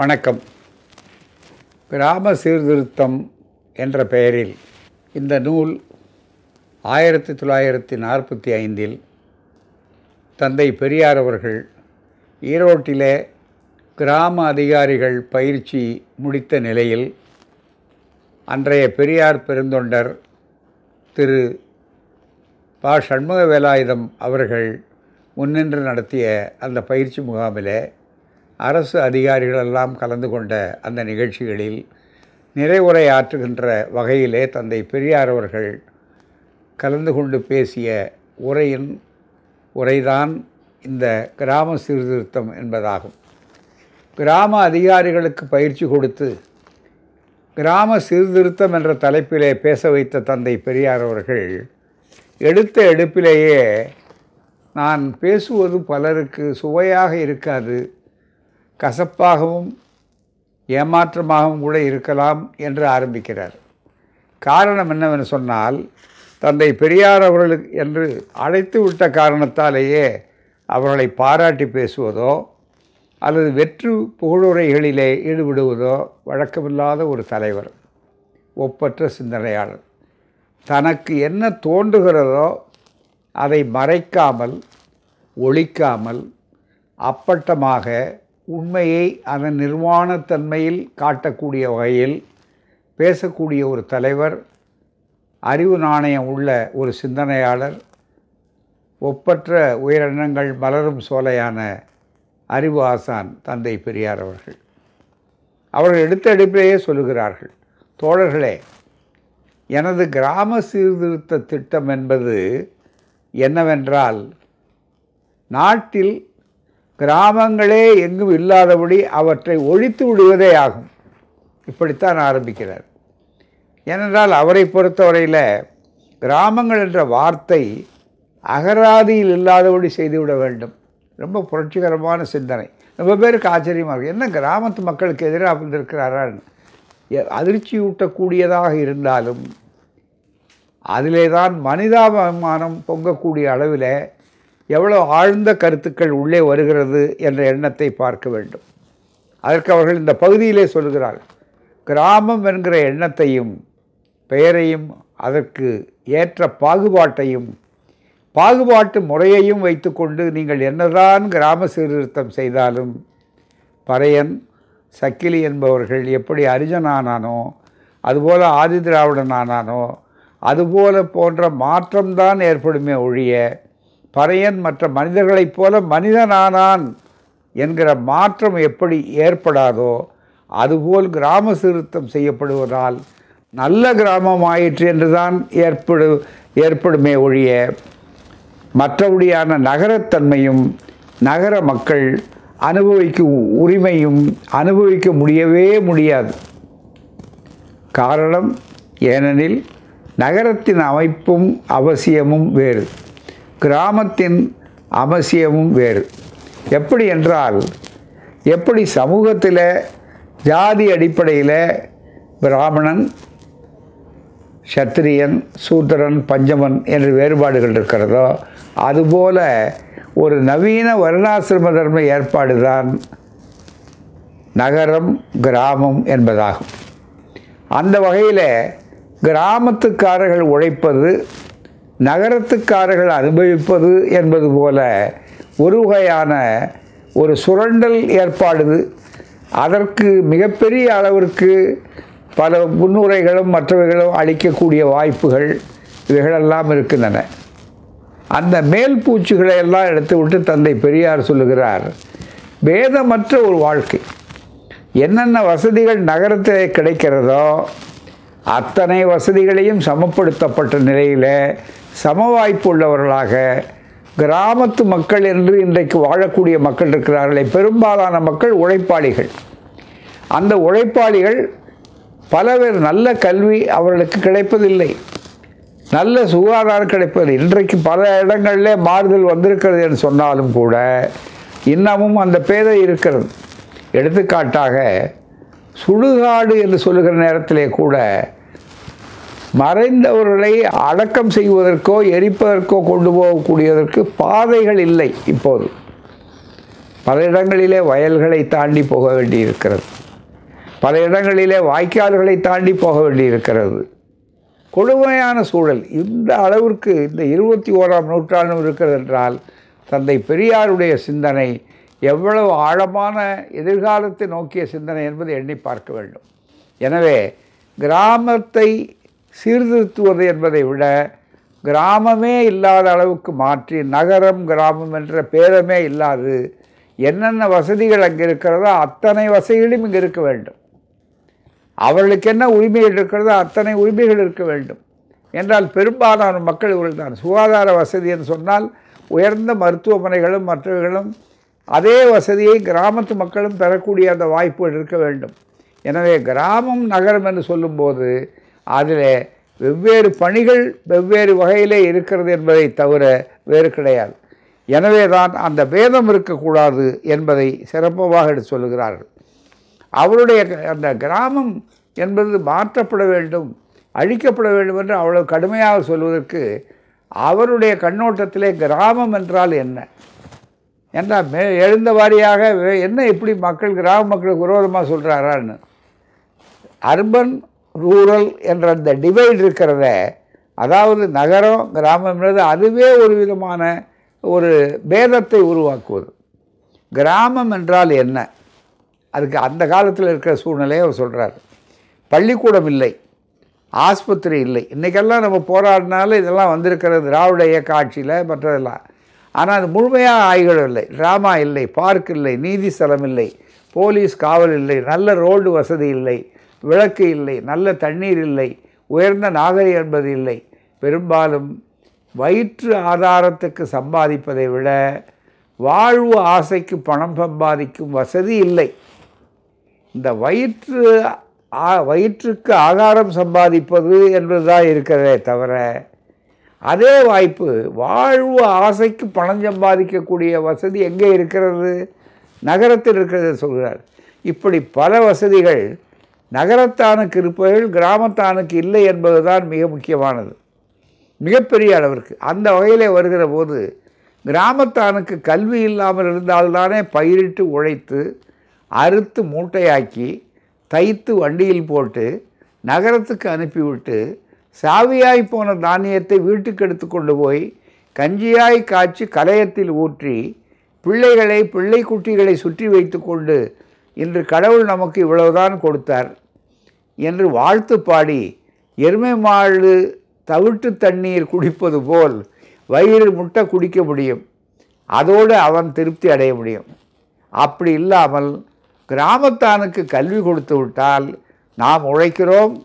வணக்கம். கிராம சீர்திருத்தம் என்ற பெயரில் இந்த நூல் ஆயிரத்தி தொள்ளாயிரத்தி நாற்பத்தி ஐந்தில் தந்தை பெரியார் அவர்கள் ஈரோட்டிலே கிராம அதிகாரிகள் பயிற்சி முடித்த நிலையில் அன்றைய பெரியார் பெருந்தொண்டர் திரு ப. சண்முக வேலாயுதம் அவர்கள் முன்னின்று நடத்திய அந்த பயிற்சி முகாமிலே அரசு அதிகாரிகளெல்லாம் கலந்து கொண்ட அந்த நிகழ்ச்சிகளில் நிறைவுரை ஆற்றுகின்ற வகையிலே தந்தை பெரியார் அவர்கள் கலந்து கொண்டு பேசிய உரையின் உரைதான் இந்த கிராம சீர்திருத்தம் என்பதாகும். கிராம அதிகாரிகளுக்கு பயிற்சி கொடுத்து கிராம சீர்திருத்தம் என்ற தலைப்பிலே பேச வைத்த தந்தை பெரியார் அவர்கள் எடுத்த எடுப்பிலேயே நான் பேசுவது பலருக்கு சுவையாக இருக்காது கசப்பாகவும் ஏமாற்றமாகவும் கூட இருக்கலாம் என்று ஆரம்பிக்கிறார். காரணம் என்னவென்று சொன்னால் தந்தை பெரியார் அவர்களுக்கு என்று அழைத்து விட்ட காரணத்தாலேயே அவர்களை பாராட்டி பேசுவதோ அல்லது வெற்று புகழுரைகளிலே ஈடுபடுவதோ வழக்கமில்லாத ஒரு தலைவர் ஒப்பற்ற சிந்தனையாளர். தனக்கு என்ன தோன்றுகிறதோ அதை மறைக்காமல் ஒழிக்காமல் அப்பட்டமாக உண்மையை அதன் நிர்வாணத்தன்மையில் காட்டக்கூடிய வகையில் பேசக்கூடிய ஒரு தலைவர் அறிவு நாணயம் உள்ள ஒரு சிந்தனையாளர் ஒப்பற்ற உயிரினங்கள் மலரும் சோலையான அறிவு ஆசான் தந்தை பெரியார் அவர்கள். அவர்கள் எடுத்த எடுப்பிலேயே சொல்லுகிறார்கள் தோழர்களே எனது கிராம சீர்திருத்த திட்டம் என்பது என்னவென்றால் நாட்டில் கிராமங்களே எங்கும் இல்லாதபடி அவற்றை ஒழித்து விடுவதே ஆகும். இப்படித்தான் ஆரம்பிக்கிறார். ஏனென்றால் அவரை பொறுத்தவரையில் கிராமங்கள் என்ற வார்த்தை அகராதியில் இல்லாதபடி செய்துவிட வேண்டும். ரொம்ப புரட்சிகரமான சிந்தனை. ரொம்ப பேருக்கு ஆச்சரியமாக இருக்குது என்ன கிராமத்து மக்களுக்கு எதிராக வந்திருக்கிறாரான்னு அதிர்ச்சியூட்டக்கூடியதாக இருந்தாலும் அதிலே தான் மனிதாபிமானம் பொங்கக்கூடிய அளவில் எவ்வளோ ஆழ்ந்த கருத்துக்கள் உள்ளே வருகிறது என்ற எண்ணத்தை பார்க்க வேண்டும். அதற்கு அவர்கள் இந்த பகுதியிலே சொல்கிறார் கிராமம் என்கிற எண்ணத்தையும் பெயரையும் அதற்கு ஏற்ற பாகுபாட்டையும் பாகுபாட்டு முறையையும் வைத்துக்கொண்டு நீங்கள் என்னதான் கிராம சீர்திருத்தம் செய்தாலும் பறையன் சக்கிலி என்பவர்கள் எப்படி அரிஜனானானோ அதுபோல் ஆதி திராவிடனானானோ அதுபோல போன்ற மாற்றம்தான் ஏற்படுமே ஒழிய பறையன் மற்ற மனிதர்களைப் போல மனிதனானான் என்கிற மாற்றம் எப்படி ஏற்படாதோ அதுபோல் கிராம சீர்திருத்தம் செய்யப்படுவதால் நல்ல கிராமம் ஆயிற்று என்றுதான் ஏற்படு ஏற்படுமே ஒழிய மற்றபடியான நகரத்தன்மையும் நகர மக்கள் அனுபவிக்கும் உரிமையும் அனுபவிக்க முடியவே முடியாது. காரணம் ஏனெனில் நகரத்தின் அமைப்பும் அவசியமும் வேறு. கிராமத்தின் அவசியமும் வேறு. எப்படி என்றால் எப்படி சமூகத்தில் ஜாதி அடிப்படையில் பிராமணன் சத்திரியன் சூத்திரன் பஞ்சமன் என்று வேறுபாடுகள் இருக்கிறதோ அதுபோல் ஒரு நவீன வருணாசிரம தர்ம ஏற்பாடு தான் நகரம் கிராமம் என்பதாகும். அந்த வகையில் கிராமத்துக்காரர்கள் உழைப்பது நகரத்துக்காரர்கள் அனுபவிப்பது என்பது போல ஒரு வகையான ஒரு சுரண்டல் ஏற்பாடுது. அதற்கு மிகப்பெரிய அளவிற்கு பல முன்னுரைகளும் மற்றவைகளும் அளிக்கக்கூடிய வாய்ப்புகள் இவைகளெல்லாம் இருக்கின்றன. அந்த மேல் பூச்சிகளை எல்லாம் எடுத்து விட்டு தந்தை பெரியார் சொல்லுகிறார் பேதமற்ற ஒரு வாழ்க்கை. என்னென்ன வசதிகள் நகரத்தில் கிடைக்கிறதோ அத்தனை வசதிகளையும் சமப்படுத்தப்பட்ட நிலையில் சம வாய்ப்பு உள்ளவர்களாக கிராமத்து மக்கள் என்று இன்றைக்கு வாழக்கூடிய மக்கள் இருக்கிறார்களே பெரும்பாலான மக்கள் உழைப்பாளிகள். அந்த உழைப்பாளிகள் பல பேர் நல்ல கல்வி அவர்களுக்கு கிடைப்பதில்லை. நல்ல சுகாதாரம் கிடைப்பது இன்றைக்கு பல இடங்களில் மாறுதல் வந்திருக்கிறது என்று சொன்னாலும் கூட இன்னமும் அந்த பேதை இருக்கிறது. எடுத்துக்காட்டாக சுடுகாடு என்று சொல்லுகிற நேரத்திலே கூட மறைந்தவர்களை அடக்கம் செய்வதற்கோ எரிப்பதற்கோ கொண்டு போகக்கூடியதற்கு பாதைகள் இல்லை இப்போது. பல இடங்களிலே வயல்களை தாண்டி போக வேண்டியிருக்கிறது. பல இடங்களிலே வாய்க்கால்களை தாண்டி போக வேண்டியிருக்கிறது. கொடுமையான சூழல். இந்த அளவிற்கு இந்த இருபத்தி ஓராம் நூற்றாண்டும் இருக்கிறது என்றால் தந்தை பெரியாருடைய சிந்தனை எவ்வளவு ஆழமான எதிர்காலத்தை நோக்கிய சிந்தனை என்பதை எண்ணி பார்க்க வேண்டும். எனவே கிராமத்தை சீர்திருத்துவது என்பதை விட கிராமமே இல்லாத அளவுக்கு மாற்றி நகரம் கிராமம் என்ற பேரமே இல்லாது என்னென்ன வசதிகள் அங்கே இருக்கிறதோ அத்தனை வசதிகளும் இங்கே இருக்க வேண்டும். அவர்களுக்கு என்ன உரிமைகள் இருக்கிறதோ அத்தனை உரிமைகள் இருக்க வேண்டும். என்றால் பெரும்பாலான மக்கள் இவர்கள் தான். சுகாதார வசதி என்று சொன்னால் உயர்ந்த மருத்துவமனைகளும் மற்றவர்களும் அதே வசதியை கிராமத்து மக்களும் பெறக்கூடிய அந்த வாய்ப்புகள் இருக்க வேண்டும். எனவே கிராமம் நகரம் என்று சொல்லும்போது அதில் வெவ்வேறு பணிகள் வெவ்வேறு வகையிலே இருக்கிறது என்பதை தவிர வேறு கிடையாது. எனவே தான் அந்த பேதம் இருக்கக்கூடாது என்பதை சிறப்பாக எடுத்து சொல்லுகிறார்கள். அவருடைய க- அந்த கிராமம் என்பது மாற்றப்பட வேண்டும் அழிக்கப்பட வேண்டும் என்று அவ்வளவு கடுமையாக சொல்வதற்கு அவருடைய கண்ணோட்டத்திலே கிராமம் என்றால் என்ன? என்றால் மே எழுந்த வாரியாக வே- என்ன இப்படி மக்கள் கிராம மக்களுக்கு விரோதமாக சொல்கிறாரான்னு அர்பன் ரூரல் என்ற அந்த டிவைட் இருக்கிறத அதாவது நகரம் கிராமம்ன்றது அதுவே ஒரு விதமான ஒரு பேதத்தை உருவாக்குவது. கிராமம் என்றால் என்ன? அதுக்கு அந்த காலத்தில் இருக்கிற சூழ்நிலையை அவர் சொல்கிறார் பள்ளிக்கூடம் இல்லை. ஆஸ்பத்திரி இல்லை. இன்றைக்கெல்லாம் நம்ம போராடினாலும் இதெல்லாம் வந்திருக்கிறது திராவிட இயக்க ஆட்சியில் மற்றதெல்லாம். ஆனால் அது முழுமையாக ஆய்கள் இல்லை. ட்ராமா இல்லை. பார்க் இல்லை. நீதி ஸ்தலம் இல்லை. போலீஸ் காவல் இல்லை. நல்ல ரோடு வசதி இல்லை. விளக்கு இல்லை நல்ல தண்ணீர் இல்லை உயர்ந்த நாகரிகம் என்பது இல்லை. பெரும்பாலும் வயிற்று ஆதாரத்துக்கு சம்பாதிப்பதை விட வாழ்வு ஆசைக்கு பணம் சம்பாதிக்கும் வசதி இல்லை. இந்த வயிற்று வயிற்றுக்கு ஆதாரம் சம்பாதிப்பது என்பதுதான் இருக்கிறதே தவிர அதே வாய்ப்பு வாழ்வு ஆசைக்கு பணம் சம்பாதிக்கக்கூடிய வசதி எங்கே இருக்கிறது? நகரத்தில் இருக்கிறத சொல்கிறார். இப்படி பல வசதிகள் நகரத்தானுக்கு இருப்பவர்கள் கிராமத்தானுக்கு இல்லை என்பதுதான் மிக முக்கியமானது. மிகப்பெரிய அளவிற்கு. அந்த வகையிலே வருகிற போது கிராமத்தானுக்கு கல்வி இல்லாமல் இருந்தால்தானே பயிரிட்டு உழைத்து அறுத்து மூட்டையாக்கி தைத்து வண்டியில் போட்டு நகரத்துக்கு அனுப்பிவிட்டு சாவியாய் போன தானியத்தை வீட்டுக்கு எடுத்து கொண்டு போய் கஞ்சியாய் காய்ச்சி கலையத்தில் ஊற்றி பிள்ளைகளை பிள்ளை குட்டிகளை சுற்றி வைத்துக்கொண்டு இன்று கடவுள் நமக்கு இவ்வளவுதான் கொடுத்தார். என்று வாழ்த்து பாடி எருமை மாடு தவிட்டு தண்ணீர் குடிப்பது போல் வயிறு முட்டை குடிக்க முடியும். அதோடு அவன் திருப்தி அடைய முடியும். அப்படி இல்லாமல் கிராமத்தானுக்கு கல்வி கொடுத்து விட்டால் நாம் உழைக்கிறோம்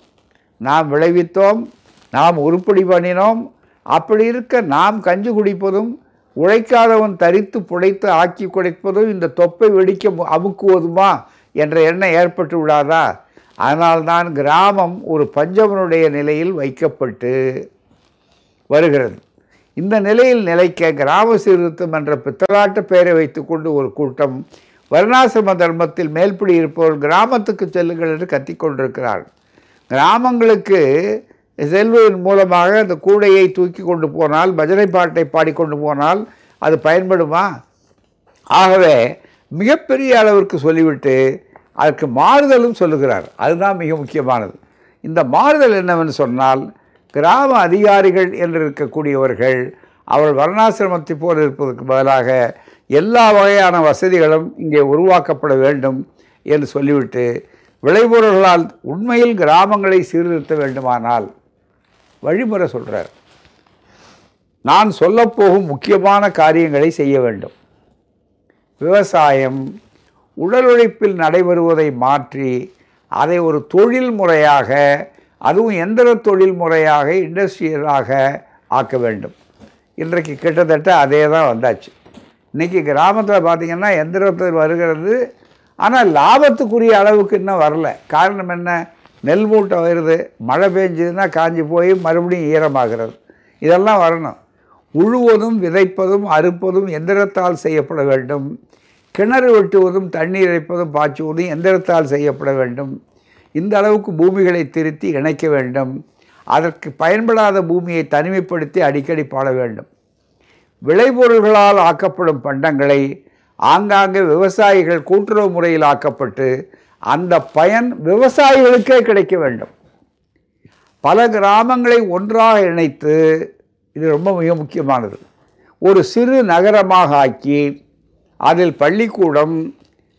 நாம் விளைவித்தோம் நாம் உருப்படி பண்ணினோம். அப்படி இருக்க நாம் கஞ்சி குடிப்பதும் உழைக்காதவன் தரித்து புடைத்து ஆக்கி குடைப்பதும் இந்த தொப்பை வெடிக்க மு- அமுக்குவதுமா என்ற எண்ணம் ஏற்பட்டு விடாதா? அதனால்தான் கிராமம் ஒரு பஞ்சமனுடைய நிலையில் வைக்கப்பட்டு வருகிறது. இந்த நிலையில் நிலைக்க கிராம சீர்திருத்தம் என்ற பித்தலாட்டு பெயரை வைத்துக்கொண்டு ஒரு கூட்டம் வருணாசிரம தர்மத்தில் மேல்பிடி இருப்பவர்கள் கிராமத்துக்கு செல்லுங்கள் என்று கத்திக்கொண்டிருக்கிறார்கள் கிராமங்களுக்கு செல்வதன் மூலமாக அந்த கூடையை தூக்கி கொண்டு போனால் பஜனை பாட்டை பாடிக்கொண்டு போனால் அது பயன்படுமா? ஆகவே மிகப்பெரிய அளவிற்கு சொல்லிவிட்டு அதற்கு மாறுதலும் சொல்லுகிறார். அதுதான் மிக முக்கியமானது. இந்த மாறுதல் என்னவென்று சொன்னால் கிராம அதிகாரிகள் என்று இருக்கக்கூடியவர்கள் அவள் வர்ணாசிரமத்தை போல் இருப்பதற்கு பதிலாக எல்லா வகையான வசதிகளும் இங்கே உருவாக்கப்பட வேண்டும் என்று சொல்லிவிட்டு விளைபொருள்களால் உண்மையில் கிராமங்களை சீர்திருத்த வேண்டுமானால் வழிமுறை சொல்கிறார் நான் சொல்லப்போகும் முக்கியமான காரியங்களை செய்ய வேண்டும். விவசாயம் உடல் உழைப்பில் நடைபெறுவதை மாற்றி அதை ஒரு தொழில் முறையாக அதுவும் எந்திர தொழில் முறையாக இண்டஸ்ட்ரியலாக ஆக்க வேண்டும். இன்றைக்கு கிட்டத்தட்ட அதே தான் வந்தாச்சு. இன்றைக்கி கிராமத்தில் பார்த்திங்கன்னா எந்திரத்தில் வருகிறது. ஆனால் லாபத்துக்குரிய அளவுக்கு இன்னும் வரல. காரணம் என்ன? நெல் மூட்டை வருது. மழை பெஞ்சதுன்னா காஞ்சி போய் மறுபடியும் ஈரமாகிறது. இதெல்லாம் வரணும். உழுவதும் விதைப்பதும் அறுப்பதும் எந்திரத்தால் செய்யப்பட வேண்டும். கிணறு வெட்டுவதும் தண்ணீர் இறைப்பதும் பாய்ச்சுவதும் எந்திரத்தால் செய்யப்பட வேண்டும்? இந்த அளவுக்கு பூமிகளை திருத்தி இணைக்க வேண்டும். அதற்கு பயன்படாத பூமியை தனிமைப்படுத்தி அடிக்கடி பாட வேண்டும். விளைபொருள்களால் ஆக்கப்படும் பண்டங்களை ஆங்காங்கே விவசாயிகள் கூட்டுறவு முறையில் ஆக்கப்பட்டு அந்த பயன் விவசாயிகளுக்கே கிடைக்க வேண்டும். பல கிராமங்களை ஒன்றாக இணைத்து இது ரொம்ப மிக முக்கியமானது. ஒரு சிறு நகரமாக ஆக்கி அதில் பள்ளிக்கூடம்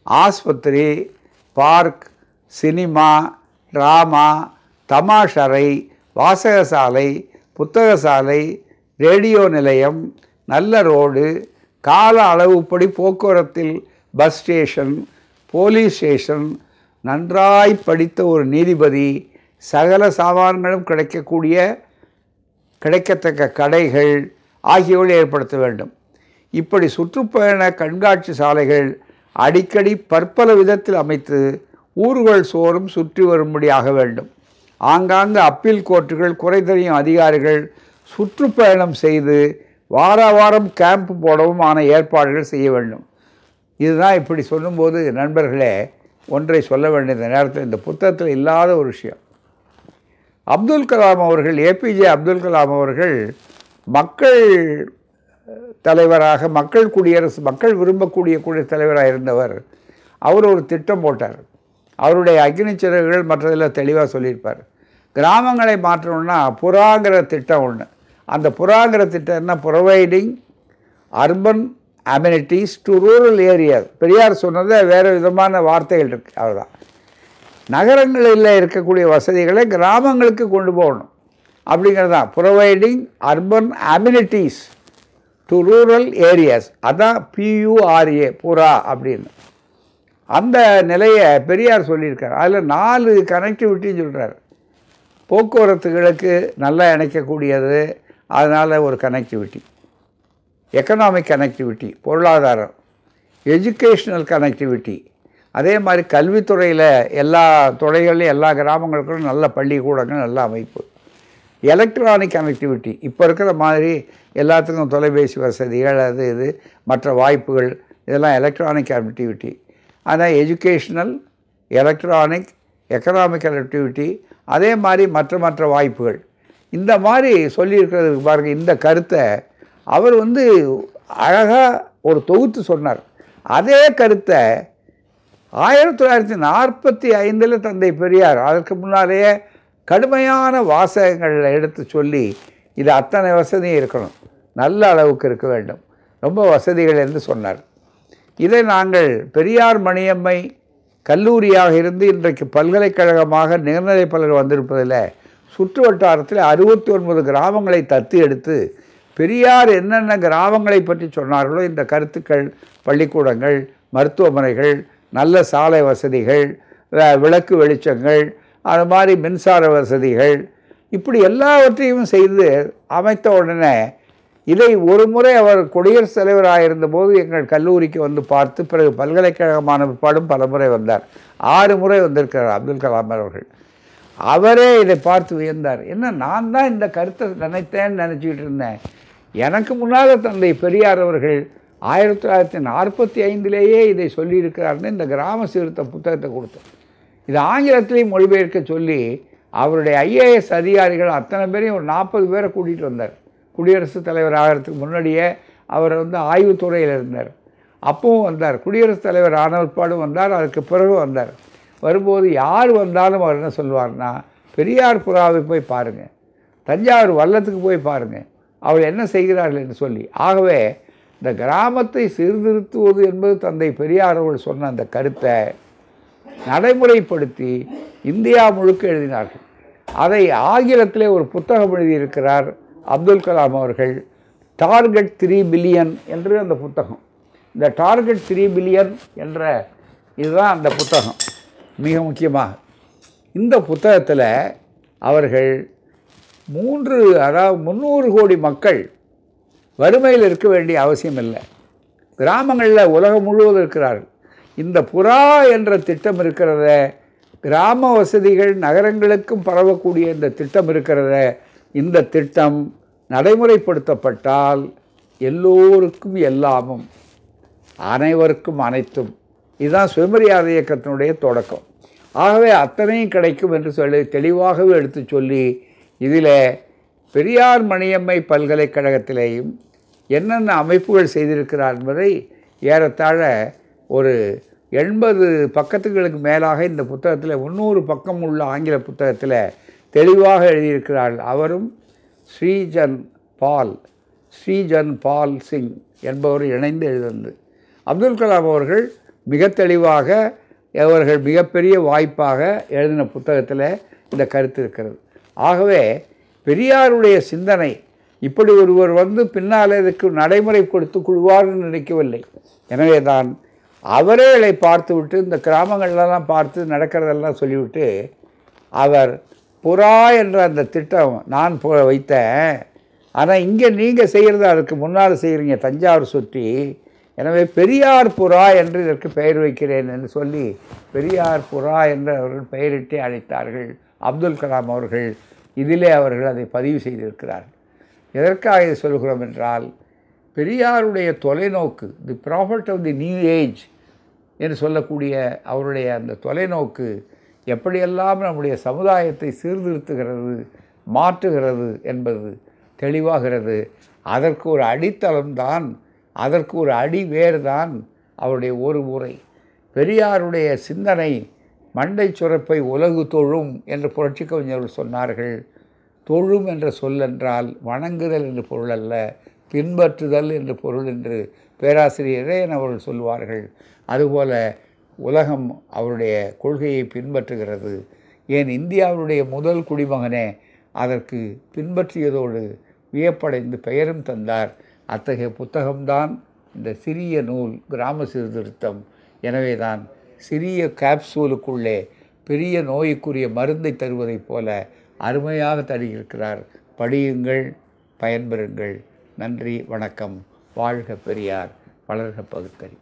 ஆஸ்பத்திரி பார்க் சினிமா ட்ராமா தமாஷரை வாசகசாலை புத்தகசாலை ரேடியோ நிலையம் நல்ல ரோடு கால அளவுப்படி போக்குவரத்தில் பஸ் ஸ்டேஷன் போலீஸ் ஸ்டேஷன் நன்றாய் படித்த ஒரு நீதிபதி சகல சாமான்களும் கிடைக்கக்கூடிய கிடைக்கத்தக்க கடைகள் ஆகியவை ஏற்படுத்த வேண்டும். இப்படி சுற்றுப்பயண கண்காட்சி சாலைகள் அடிக்கடி பற்பல விதத்தில் அமைத்து ஊர்கள் சோறும் சுற்றி வரும்படியாக வேண்டும். ஆங்காங்கு அப்பீல் கோர்ட்டுகள் குறை தெரியும் அதிகாரிகள் சுற்றுப்பயணம் செய்து வார வாரம் கேம்ப் போடவும் ஆன ஏற்பாடுகள் செய்ய வேண்டும். இதுதான் இப்படி சொல்லும்போது நண்பர்களே ஒன்றை சொல்ல வேண்டிய இந்த நேரத்தில் இந்த புத்தகத்தில் இல்லாத ஒரு விஷயம். அப்துல் கலாம் அவர்கள் ஏபிஜே அப்துல் கலாம் அவர்கள் மக்கள் தலைவராக மக்கள் குடியரசு மக்கள் விரும்பக்கூடிய குடிய தலைவராக இருந்தவர் அவர் ஒரு திட்டம் போட்டார். அவருடைய அக்னி சிறகுகள் மற்றதில் தெளிவாக சொல்லியிருப்பார். கிராமங்களை மாற்றணும்னா புறாங்கிற திட்டம் ஒன்று அந்த புறாங்கிற திட்டம் என்ன? Providing urban amenities to rural areas Periyar சொன்னது வேறு விதமான வார்த்தைகள் இருக்குது அவ்வளோதான் நகரங்களில் இருக்கக்கூடிய வசதிகளை கிராமங்களுக்கு கொண்டு போகணும். அப்படிங்கிறது தான் providing urban amenities to rural areas அதான் பியூஆர்ஏ புறா அப்படின்னு. அந்த நிலையை பெரியார் சொல்லியிருக்கார். அதில் நாலு கனெக்டிவிட்டின்னு சொல்கிறார் போக்குவரத்துகளுக்கு நல்லா இணைக்கக்கூடியது. அதனால் ஒரு கனெக்டிவிட்டி எக்கனாமிக் கனெக்டிவிட்டி பொருளாதாரம். எஜுகேஷ்னல் கனெக்டிவிட்டி அதே மாதிரி கல்வித்துறையில் எல்லா துறைகள்லையும் எல்லா கிராமங்களுக்கும் நல்ல பள்ளிக்கூடங்கள் நல்ல அமைப்பு. எலக்ட்ரானிக் கனெக்டிவிட்டி இப்போ இருக்கிற மாதிரி எல்லாத்துக்கும் தொலைபேசி வசதி அது இது மற்ற வாய்ப்புகள் இதெல்லாம் எலக்ட்ரானிக் கனெக்டிவிட்டி ஆனால் எஜுகேஷ்னல் எலக்ட்ரானிக் எக்கனாமிக் கனெக்டிவிட்டி அதே மாதிரி மற்ற மற்ற வாய்ப்புகள். இந்த மாதிரி சொல்லியிருக்கிறதுக்கு பாருங்கள் இந்த கருத்தை அவர் வந்து அழகாக ஒரு தொகுத்து சொன்னார். அதே கருத்தை ஆயிரத்தி தொள்ளாயிரத்தி நாற்பத்தி ஐந்தில் தந்தை பெரியார் அதற்கு முன்னாலேயே கடுமையான வாசகங்களை எடுத்து சொல்லி இது அத்தனை வசதியும் இருக்கணும். நல்ல அளவுக்கு இருக்க வேண்டும். ரொம்ப வசதிகள் என்று சொன்னார். இதை நாங்கள் பெரியார் மணியம்மை கல்லூரியாக இருந்து இன்றைக்கு பல்கலைக்கழகமாக நிகர்நிலை பல்கலை வந்திருப்பதில் சுற்று வட்டாரத்தில் அறுபத்தி ஒன்பது கிராமங்களை தத்து எடுத்து பெரியார் என்னென்ன கிராமங்களை பற்றி சொன்னார்களோ இந்த கருத்துக்கள் பள்ளிக்கூடங்கள் மருத்துவமனைகள் நல்ல சாலை வசதிகள் விளக்கு வெளிச்சங்கள் அது மாதிரி மின்சார வசதிகள். இப்படி எல்லாவற்றையும் செய்து அமைத்த உடனே இதை ஒரு முறை அவர் குடியரசுத் தலைவராக இருந்தபோது எங்கள் கல்லூரிக்கு வந்து பார்த்து பிறகு பல்கலைக்கழகமான பிற்பாடும் பல முறை வந்தார். ஆறு முறை வந்திருக்கிறார் அப்துல் கலாம் அவர்கள். அவரே இதை பார்த்து வியந்தார். என்ன நான் தான் இந்த கருத்தை நினைத்தேன்னு நினச்சிக்கிட்டு இருந்தேன். எனக்கு முன்னால் தந்தை பெரியார் அவர்கள் ஆயிரத்தி தொள்ளாயிரத்தி நாற்பத்தி ஐந்திலேயே இதை சொல்லியிருக்கிறார்னு இந்த கிராம சீர்த்த புத்தகத்தை கொடுத்தேன். இது ஆங்கிலத்திலையும் மொழிபெயர்க்க சொல்லி அவருடைய ஐஏஎஸ் அதிகாரிகள் அத்தனை பேரையும் ஒரு நாற்பது பேரை கூட்டிகிட்டு வந்தார். குடியரசுத் தலைவர் ஆகிறதுக்கு முன்னாடியே அவர் வந்து ஆய்வுத்துறையில் இருந்தார். அப்பவும் வந்தார். குடியரசுத் தலைவர் ஆனவற்பாடும் வந்தார். அதுக்கு பிறகு வந்தார். வரும்போது யார் வந்தாலும் அவர் என்ன சொல்லுவார்னா பெரியார் புறாவை போய் பாருங்கள் தஞ்சாவூர் வல்லத்துக்கு போய் பாருங்கள் அவள் என்ன செய்கிறார்கள்? என்று சொல்லி. ஆகவே இந்த கிராமத்தை சீர்திருத்துவது என்பது தந்தை பெரியார் அவர்கள் சொன்ன அந்த கருத்தை நடைமுறைப்படுத்தி இந்தியா முழுக்க எழுதினார்கள். அதை ஆங்கிலத்திலே ஒரு புத்தகம் எழுதியிருக்கிறார் அப்துல் கலாம் அவர்கள் டார்கெட் த்ரீ பில்லியன் என்று அந்த புத்தகம். இந்த டார்கெட் த்ரீ பில்லியன் என்ற இதுதான் அந்த புத்தகம். மிக முக்கியமாக இந்த புத்தகத்தில் அவர்கள் மூன்று அதாவது முந்நூறு கோடி மக்கள் வறுமையில் இருக்க வேண்டிய அவசியம் இல்லை. கிராமங்களில் உலகம் முழுவதும் இருக்கிறார்கள். இந்த புறா என்ற திட்டம் இருக்கிறத. கிராம வசதிகள் நகரங்களுக்கும் பரவக்கூடிய இந்த திட்டம் இருக்கிறத. இந்த திட்டம் நடைமுறைப்படுத்தப்பட்டால் எல்லோருக்கும் எல்லாமும் அனைவருக்கும் அனைத்தும். இதுதான் சுயமரியாதை இயக்கத்தினுடைய தொடக்கம். ஆகவே அத்தனையும் கிடைக்கும் என்று சொல்லி தெளிவாகவே எடுத்து சொல்லி இதில் பெரியார் மணியம்மை பல்கலைக்கழகத்திலேயும் என்னென்ன அமைப்புகள் செய்திருக்கிறார் என்பதை ஏறத்தாழ ஒரு எண்பது பக்கத்துகளுக்கு மேலாக இந்த புத்தகத்தில் முந்நூறு பக்கம் உள்ள ஆங்கில புத்தகத்தில் தெளிவாக எழுதியிருக்கிறார்கள் அவரும் ஸ்ரீஜன் பால் ஸ்ரீஜன் பால் சிங் என்பவர் இணைந்து எழுதினது. அப்துல் கலாம் அவர்கள் மிக தெளிவாக அவர்கள் மிகப்பெரிய வாய்ப்பாக எழுதின புத்தகத்தில் இந்த கருத்து இருக்கிறது. ஆகவே பெரியாருடைய சிந்தனை இப்படி ஒருவர் வந்து பின்னால் இதுக்கு நடைமுறை கொடுத்து கொள்வார்னு நினைக்கவில்லை. எனவே தான் அவரே இதை பார்த்துவிட்டு இந்த கிராமங்கள்லாம் பார்த்து நடக்கிறதெல்லாம் சொல்லிவிட்டு அவர் புறா என்ற அந்த திட்டம் நான் போ வைத்தேன். ஆனால் இங்கே நீங்கள் செய்கிறது அதுக்கு முன்னால் செய்கிறீங்க தஞ்சாவூர் சுற்றி. எனவே பெரியார் புறா என்று இதற்கு பெயர் வைக்கிறேன் என்று சொல்லி பெரியார் புறா என்று அவர்கள் பெயரிட்டு அழைத்தார்கள். அப்துல் கலாம் அவர்கள் இதிலே அவர்கள் அதை பதிவு செய்திருக்கிறார்கள் எதற்காக இதை சொல்கிறோம் என்றால் பெரியாருடைய தொலைநோக்கு the prophet of the new age என்று சொல்லக்கூடிய அவருடைய அந்த தொலைநோக்கு எப்படியெல்லாம் நம்முடைய சமுதாயத்தை சீர்திருத்துகிறது மாற்றுகிறது என்பது தெளிவாகிறது. அதற்கு ஒரு அடித்தளம்தான் அதற்கு ஒரு அடி வேர்தான் அவருடைய ஒரு முறை பெரியாருடைய சிந்தனை மண்டை சுரப்பை உலகு தொழும் என்று புரட்சி கவிஞர்கள் சொன்னார்கள். தொழும் என்ற சொல் என்றால் வணங்குதல் என்று பொருள் அல்ல பின்பற்றுதல் என்று பொருள் என்று பேராசிரியரே இறையன் அவர்கள் சொல்வார்கள் அதுபோல உலகம் அவருடைய கொள்கையை பின்பற்றுகிறது. ஏன் இந்தியாவுடைய முதல் குடிமகனே அதற்கு பின்பற்றியதோடு வியப்படைந்து பெயரும் தந்தார். அத்தகைய புத்தகம்தான் இந்த சிறிய நூல் கிராம சீர்திருத்தம். எனவே தான் சிறிய கேப்சூலுக்குள்ளே பெரிய நோய்க்குரிய மருந்தை தருவதைப் போல அருமையாக தருகிறார் படியுங்கள் பயன்பெறுங்கள். நன்றி வணக்கம். வாழ்க பெரியார் வளர்க பகுத்தறி.